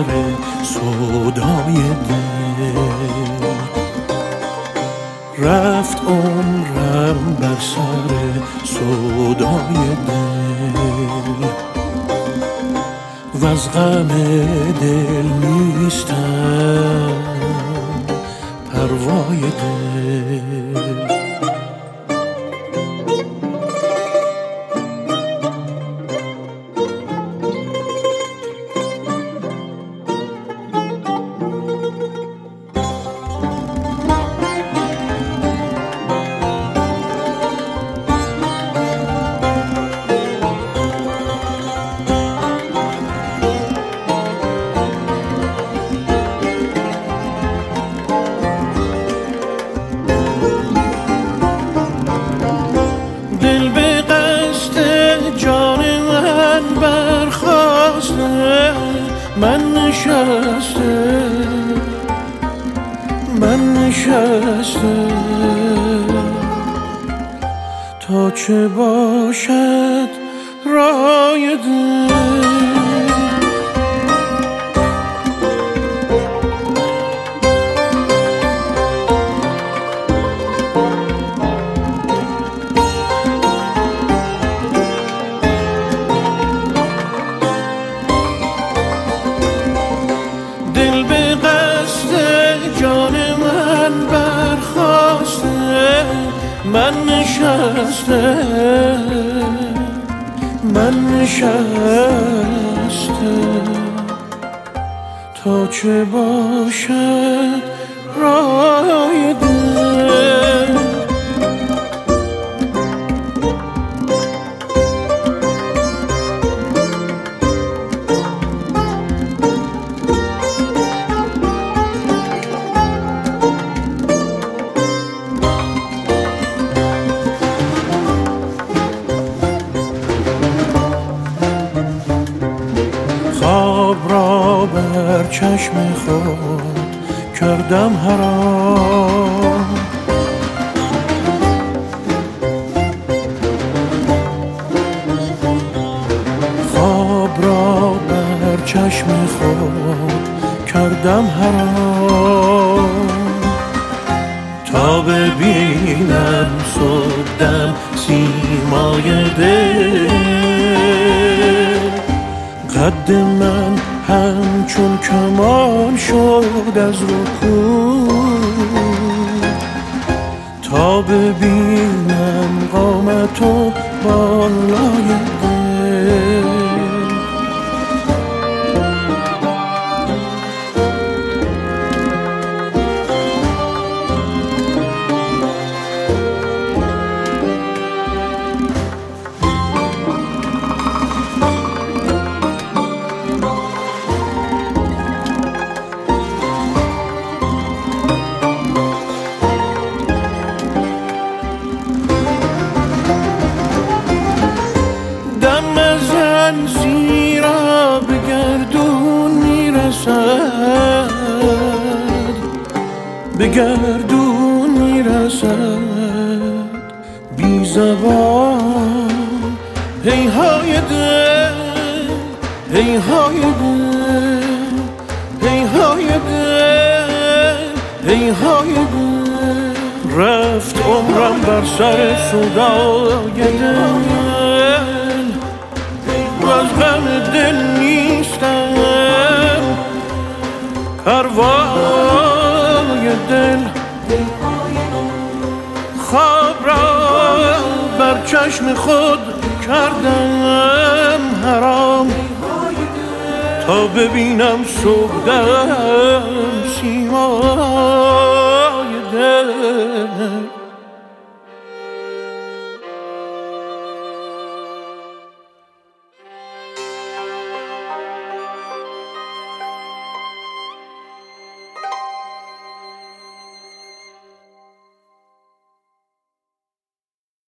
سر سودای دل. رفت عمرم بر سر سودای دل. و از غم دل نیستم پروای دل. من نشسته. من نشسته. تا چه باشد رای دل؟ من نشسته. من نشسته. تا چه باشد رای دل؟ بر چشم خود کردم حرام. خواب را بر چشم خود کردم حرام. تا ببینم صبحدم سیمای دل. قد من همچون کمان شد از رکود. تا ببینم قامت و بالای زیرا به گردون می‌رسد. به گردون می‌رسد. بی زبان. هی های دل هی های دل هی های دل هی های دل. رفت عمرم بر سر صدای دل. از غم دل نیستم. پروای دل. خواب را بر چشم خود کردم حرام. تا ببینم صبح سیمای دل